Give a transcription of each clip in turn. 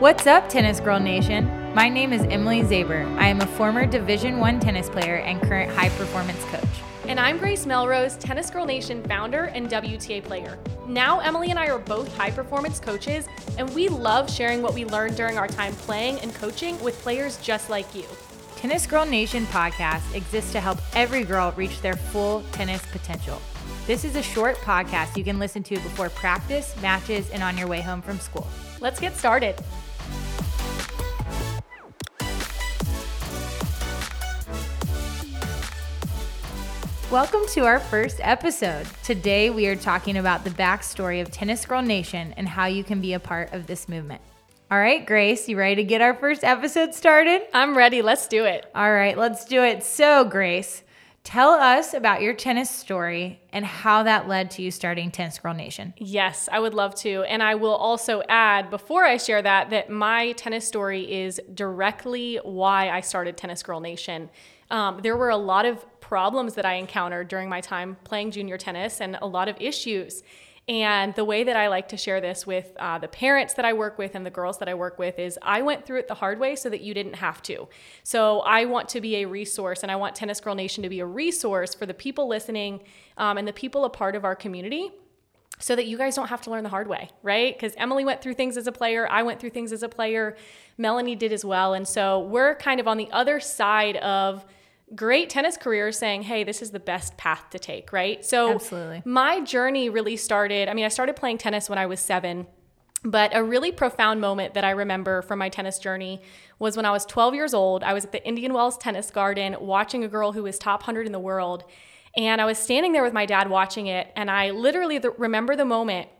What's up, Tennis Girl Nation? My name is Emily Zabor. I am a former Division One tennis player and current high performance coach. And I'm Grace Melrose, Tennis Girl Nation founder and WTA player. Now, Emily and I are both high performance coaches, and we love sharing what we learned during our time playing and coaching with players just like you. Tennis Girl Nation podcast exists to help every girl reach their full tennis potential. This is a short podcast you can listen to before practice, matches, and on your way home from school. Let's get started. Welcome to our first episode. Today, we are talking about the backstory of Tennis Girl Nation and how you can be a part of this movement. All right, Grace, you ready to get our first episode started? I'm ready. Let's do it. All right, let's do it. So, Grace, tell us about your tennis story and how that led to you starting Tennis Girl Nation. Yes, I would love to. And I will also add, before I share that, that my tennis story is directly why I started Tennis Girl Nation. Um, there were a lot of problems that I encountered during my time playing junior tennis and a lot of issues. And the way that I like to share this with uh, the parents that I work with and the girls that I work with is I went through it the hard way so that you didn't have to. So I want to be a resource and I want Tennis Girl Nation to be a resource for the people listening um, and the people a part of our community so that you guys don't have to learn the hard way, right? Because Emily went through things as a player, I went through things as a player, Melanie did as well. And so we're kind of on the other side of great tennis careers saying, hey, this is the best path to take, right? So Absolutely. my journey really started, I mean, I started playing tennis when I was seven. But a really profound moment that I remember from my tennis journey was when I was 12 years old. I was at the Indian Wells Tennis Garden watching a girl who was top 100 in the world. And I was standing there with my dad watching it. And I literally remember the moment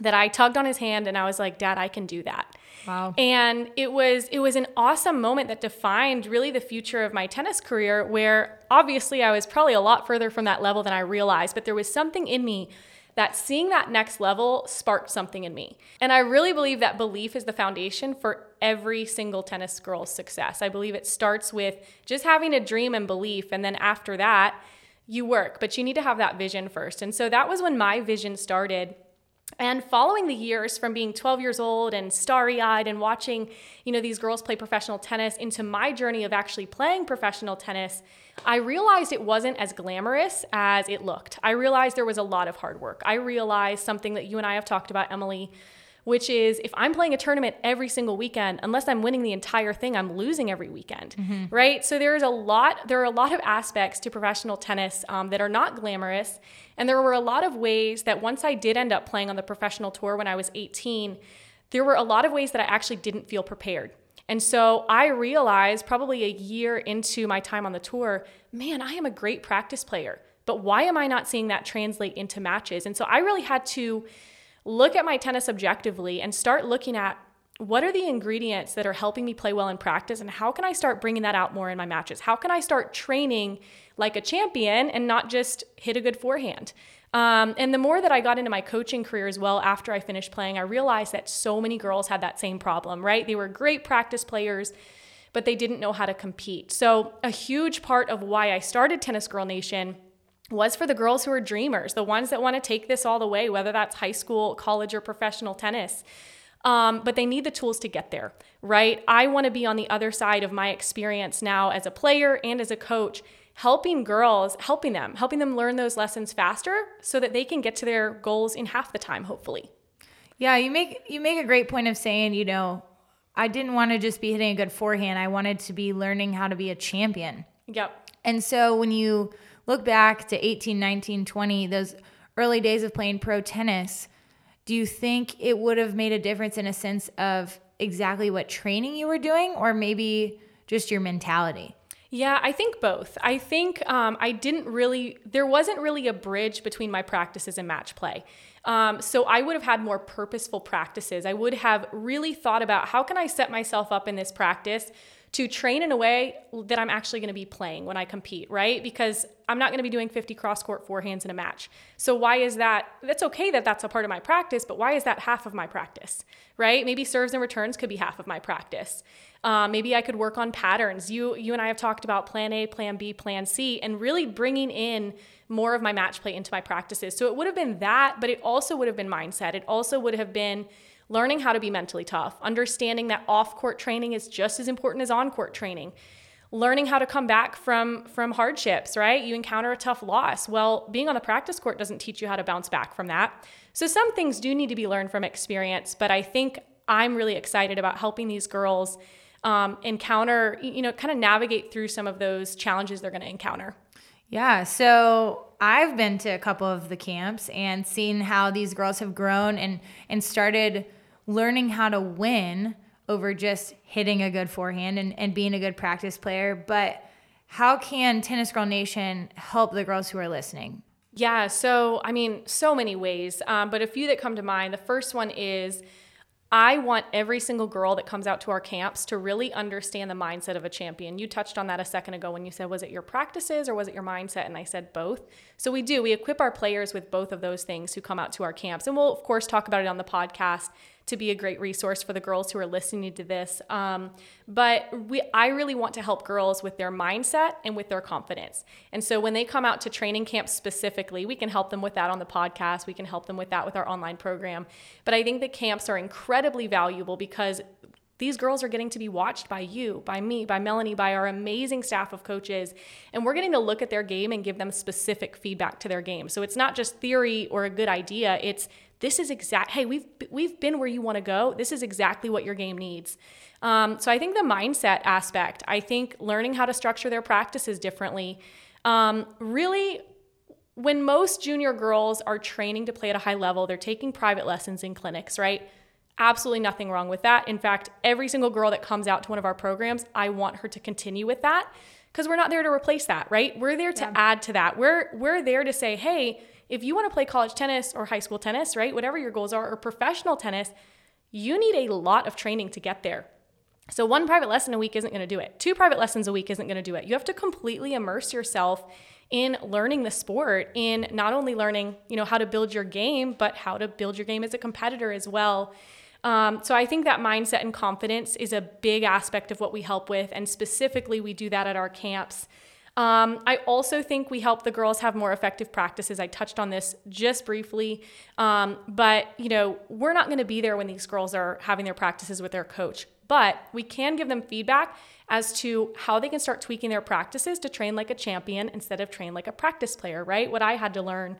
that I tugged on his hand and I was like, Dad, I can do that. Wow. And it was it was an awesome moment that defined really the future of my tennis career where obviously I was probably a lot further from that level than I realized, but there was something in me that seeing that next level sparked something in me. And I really believe that belief is the foundation for every single tennis girl's success. I believe it starts with just having a dream and belief and then after that you work, but you need to have that vision first. And so that was when my vision started and following the years from being 12 years old and starry-eyed and watching, you know, these girls play professional tennis into my journey of actually playing professional tennis, I realized it wasn't as glamorous as it looked. I realized there was a lot of hard work. I realized something that you and I have talked about, Emily, which is if I'm playing a tournament every single weekend, unless I'm winning the entire thing, I'm losing every weekend, mm-hmm. right? So there's a lot, there are a lot of aspects to professional tennis um, that are not glamorous. And there were a lot of ways that once I did end up playing on the professional tour when I was 18, there were a lot of ways that I actually didn't feel prepared. And so I realized probably a year into my time on the tour, man, I am a great practice player, but why am I not seeing that translate into matches? And so I really had to look at my tennis objectively and start looking at what are the ingredients that are helping me play well in practice and how can I start bringing that out more in my matches? How can I start training like a champion and not just hit a good forehand? Um, and the more that I got into my coaching career as well after I finished playing, I realized that so many girls had that same problem, right? They were great practice players, but they didn't know how to compete. So, a huge part of why I started Tennis Girl Nation was for the girls who are dreamers, the ones that want to take this all the way, whether that's high school, college, or professional tennis. Um, but they need the tools to get there, right? I want to be on the other side of my experience now as a player and as a coach, helping girls, helping them, helping them learn those lessons faster so that they can get to their goals in half the time, hopefully. Yeah, you make you make a great point of saying, you know, I didn't want to just be hitting a good forehand. I wanted to be learning how to be a champion. Yep. And so when you look back to 18, 19, 20, those early days of playing pro tennis, do you think it would have made a difference in a sense of exactly what training you were doing or maybe just your mentality? Yeah, I think both. I think um, I didn't really, there wasn't really a bridge between my practices and match play. Um, so I would have had more purposeful practices. I would have really thought about how can I set myself up in this practice to train in a way that I'm actually going to be playing when I compete, right? Because I'm not going to be doing 50 cross court forehands in a match. So why is that? That's okay that that's a part of my practice, but why is that half of my practice, right? Maybe serves and returns could be half of my practice. Uh, maybe I could work on patterns. You you and I have talked about plan A, plan B, plan C, and really bringing in more of my match play into my practices. So it would have been that, but it also would have been mindset. It also would have been learning how to be mentally tough, understanding that off court training is just as important as on court training. Learning how to come back from from hardships, right? You encounter a tough loss. Well, being on the practice court doesn't teach you how to bounce back from that. So some things do need to be learned from experience, but I think I'm really excited about helping these girls um, encounter, you know, kind of navigate through some of those challenges they're going to encounter. Yeah. So I've been to a couple of the camps and seen how these girls have grown and and started learning how to win over just hitting a good forehand and, and being a good practice player. But how can Tennis Girl Nation help the girls who are listening? Yeah, so I mean, so many ways, um, but a few that come to mind. The first one is I want every single girl that comes out to our camps to really understand the mindset of a champion. You touched on that a second ago when you said, was it your practices or was it your mindset? And I said both. So we do. We equip our players with both of those things who come out to our camps. And we'll, of course, talk about it on the podcast to be a great resource for the girls who are listening to this. Um, but we, I really want to help girls with their mindset and with their confidence. And so when they come out to training camps specifically, we can help them with that on the podcast. We can help them with that with our online program. But I think the camps are incredibly valuable because these girls are getting to be watched by you, by me, by Melanie, by our amazing staff of coaches. And we're getting to look at their game and give them specific feedback to their game. So it's not just theory or a good idea, it's this is exact hey we've we've been where you want to go. This is exactly what your game needs. Um, so i think the mindset aspect i think learning how to structure their practices differently. Um, really when most junior girls are training to play at a high level they're taking private lessons in clinics right absolutely nothing wrong with that in fact every single girl that comes out to one of our programs i want her to continue with that because we're not there to replace that right we're there to yeah. add to that we're we're there to say hey if you want to play college tennis or high school tennis, right, whatever your goals are, or professional tennis, you need a lot of training to get there. So, one private lesson a week isn't going to do it. Two private lessons a week isn't going to do it. You have to completely immerse yourself in learning the sport, in not only learning, you know, how to build your game, but how to build your game as a competitor as well. Um, so I think that mindset and confidence is a big aspect of what we help with, and specifically, we do that at our camps. Um, I also think we help the girls have more effective practices. I touched on this just briefly, um, but you know we're not going to be there when these girls are having their practices with their coach, but we can give them feedback as to how they can start tweaking their practices to train like a champion instead of train like a practice player. Right? What I had to learn.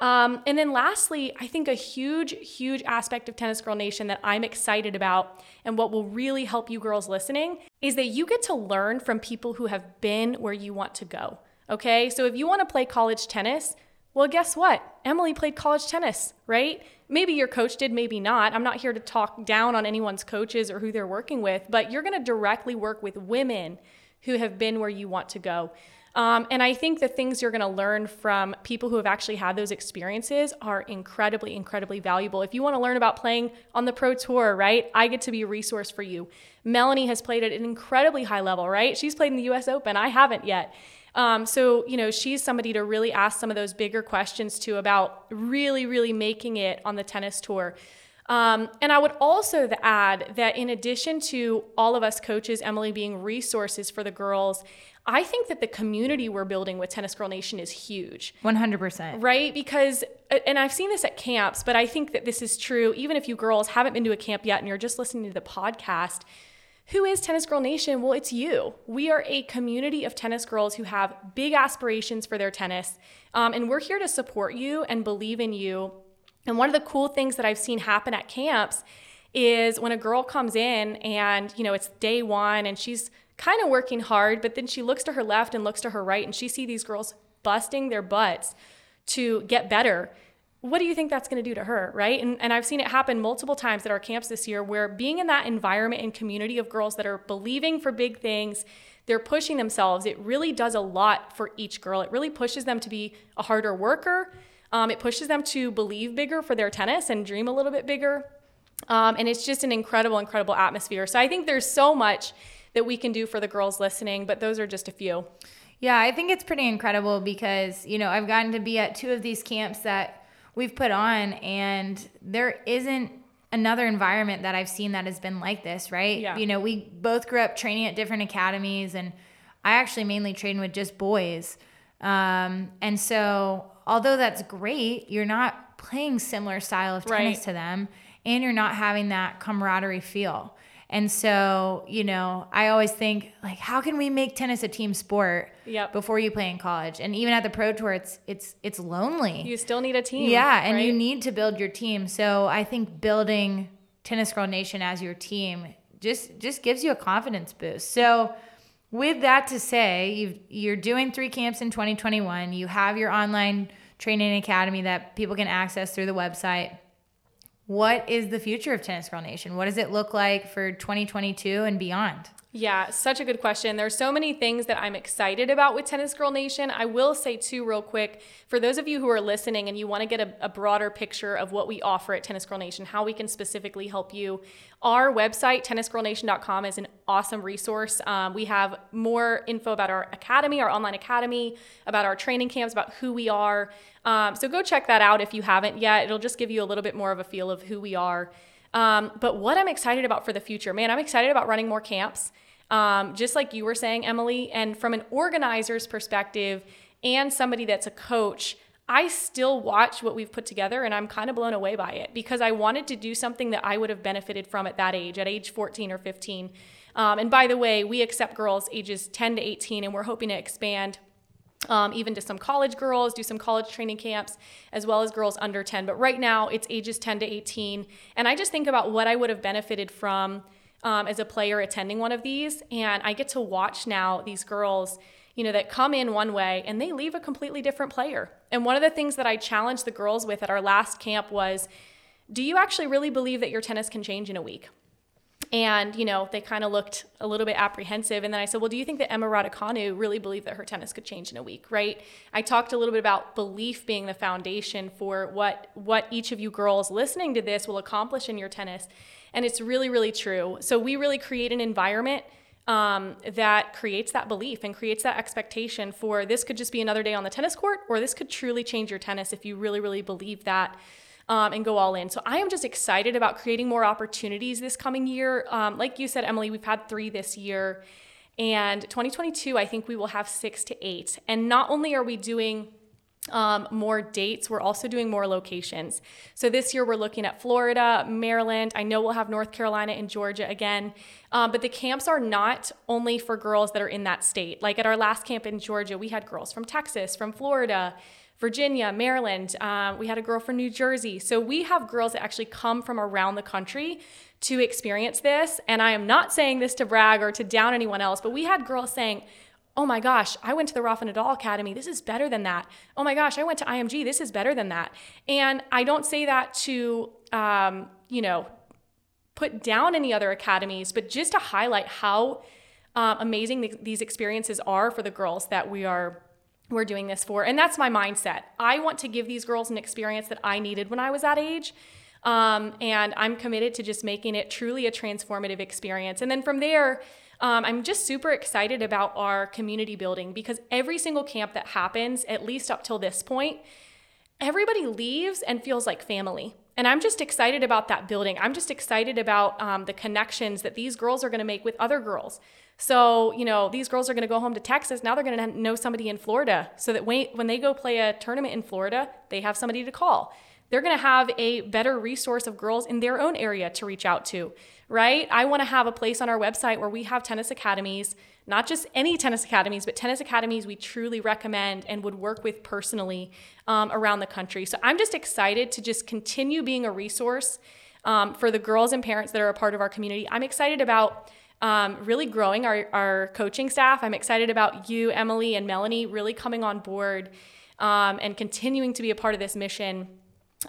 Um, and then lastly, I think a huge, huge aspect of Tennis Girl Nation that I'm excited about and what will really help you girls listening is that you get to learn from people who have been where you want to go. Okay, so if you want to play college tennis, well, guess what? Emily played college tennis, right? Maybe your coach did, maybe not. I'm not here to talk down on anyone's coaches or who they're working with, but you're going to directly work with women who have been where you want to go. Um, and I think the things you're going to learn from people who have actually had those experiences are incredibly, incredibly valuable. If you want to learn about playing on the pro tour, right, I get to be a resource for you. Melanie has played at an incredibly high level, right? She's played in the US Open. I haven't yet. Um, so, you know, she's somebody to really ask some of those bigger questions to about really, really making it on the tennis tour. Um, and I would also add that in addition to all of us coaches, Emily being resources for the girls, I think that the community we're building with Tennis Girl Nation is huge. 100%. Right? Because, and I've seen this at camps, but I think that this is true even if you girls haven't been to a camp yet and you're just listening to the podcast. Who is Tennis Girl Nation? Well, it's you. We are a community of tennis girls who have big aspirations for their tennis. Um, and we're here to support you and believe in you. And one of the cool things that I've seen happen at camps is when a girl comes in and, you know, it's day one and she's kind of working hard, but then she looks to her left and looks to her right and she see these girls busting their butts to get better. What do you think that's going to do to her, right? And, and I've seen it happen multiple times at our camps this year where being in that environment and community of girls that are believing for big things, they're pushing themselves, it really does a lot for each girl. It really pushes them to be a harder worker. Um, it pushes them to believe bigger for their tennis and dream a little bit bigger. Um, and it's just an incredible, incredible atmosphere. So I think there's so much that we can do for the girls listening, but those are just a few. Yeah, I think it's pretty incredible because, you know, I've gotten to be at two of these camps that we've put on, and there isn't another environment that I've seen that has been like this, right? Yeah. You know, we both grew up training at different academies, and I actually mainly trained with just boys. Um, and so, although that's great, you're not playing similar style of tennis right. to them and you're not having that camaraderie feel. And so, you know, I always think like, how can we make tennis a team sport Yep. before you play in college? And even at the pro tour, it's it's it's lonely. You still need a team. yeah, and you need to build your team. So I think building Tennis Girl Nation as your team just just gives you a confidence boost. So with that to say, you you're doing three camps in 2021. You have your online training academy that people can access through the website. What is the future of Tennis Girl Nation? What does it look like for 2022 and beyond? Yeah, such a good question. There's so many things that I'm excited about with Tennis Girl Nation. I will say, too, real quick, for those of you who are listening and you want to get a, a, broader picture of what we offer at Tennis Girl Nation, how we can specifically help you, our website, tennisgirlnation.com, is an awesome resource. Um, we have more info about our academy, our online academy, about our training camps, about who we are. Um, so go check that out if you haven't yet. It'll just give you a little bit more of a feel of who we are. Um, but what I'm excited about for the future, man, I'm excited about running more camps. Um, just like you were saying, Emily, and from an organizer's perspective and somebody that's a coach, I still watch what we've put together and I'm kind of blown away by it because I wanted to do something that I would have benefited from at that age, at age 14 or 15. Um, and by the way, we accept girls ages 10 to 18 and we're hoping to expand um, even to some college girls, do some college training camps, as well as girls under 10. But right now, it's ages 10 to 18. And I just think about what I would have benefited from um, as a player attending one of these. And I get to watch now these girls, you know, that come in one way and they leave a completely different player. And one of the things that I challenged the girls with at our last camp was do you actually really believe that your tennis can change in a week? And, you know, they kind of looked a little bit apprehensive. And then I said, Well, do you think that Emma Raducanu really believed that her tennis could change in a week? Right. I talked a little bit about belief being the foundation for what what each of you girls listening to this will accomplish in your tennis. And it's really, really true. So we really create an environment um, that creates that belief and creates that expectation for this could just be another day on the tennis court, or this could truly change your tennis if you really, really believe that um, and go all in. So I am just excited about creating more opportunities this coming year. Um, like you said, Emily, we've had three this year. And 2022, I think we will have six to eight. And not only are we doing um, more dates. We're also doing more locations. So this year we're looking at Florida, Maryland. I know we'll have North Carolina and Georgia again. Um, but the camps are not only for girls that are in that state. Like at our last camp in Georgia, we had girls from Texas, from Florida, Virginia, Maryland. Um, we had a girl from New Jersey. So we have girls that actually come from around the country to experience this. And I am not saying this to brag or to down anyone else, but we had girls saying, oh my gosh, I went to the Rafa Nadal Academy. This is better than that. Oh my gosh, I went to IMG. This is better than that. And I don't say that to, um, you know, put down any other academies, but just to highlight how um, amazing th- these experiences are for the girls that we are we're doing this for. And that's my mindset. I want to give these girls an experience that I needed when I was that age. Um, and I'm committed to just making it truly a transformative experience. And then from there, um, I'm just super excited about our community building because every single camp that happens, at least up till this point, everybody leaves and feels like family. And I'm just excited about that building. I'm just excited about um, the connections that these girls are going to make with other girls. So, you know, these girls are going to go home to Texas. Now they're going to know somebody in Florida so that when, when they go play a tournament in Florida, they have somebody to call. They're going to have a better resource of girls in their own area to reach out to, right? I want to have a place on our website where we have tennis academies, not just any tennis academies, but tennis academies we truly recommend and would work with personally um, around the country. So I'm just excited to just continue being a resource um, for the girls and parents that are a part of our community. I'm excited about um, really growing our, our coaching staff. I'm excited about you, Emily, and Melanie really coming on board um, and continuing to be a part of this mission.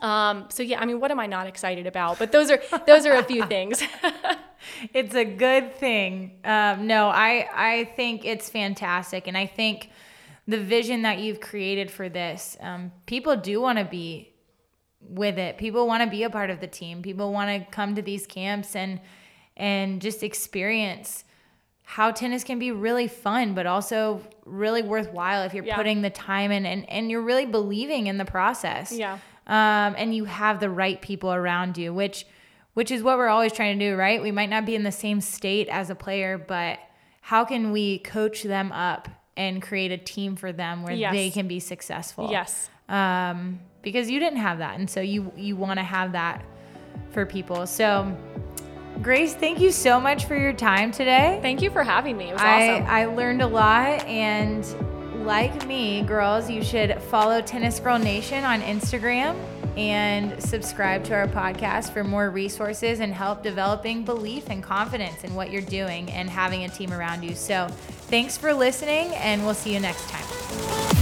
Um, so yeah, I mean, what am I not excited about? But those are those are a few things. it's a good thing. Um, no, I I think it's fantastic, and I think the vision that you've created for this, um, people do want to be with it. People want to be a part of the team. People want to come to these camps and and just experience how tennis can be really fun, but also really worthwhile if you're Yeah. putting the time in and, and you're really believing in the process. Yeah. Um, and you have the right people around you, which which is what we're always trying to do, right? We might not be in the same state as a player, but how can we coach them up and create a team for them where Yes. they can be successful? yes. um, because you didn't have that, and so you you want to have that for people. So, Grace, thank you so much for your time today. Thank you for having me. It was I, awesome. I learned a lot and like me, girls, you should follow Tennis Girl Nation on Instagram and subscribe to our podcast for more resources and help developing belief and confidence in what you're doing and having a team around you. So, thanks for listening, and we'll see you next time.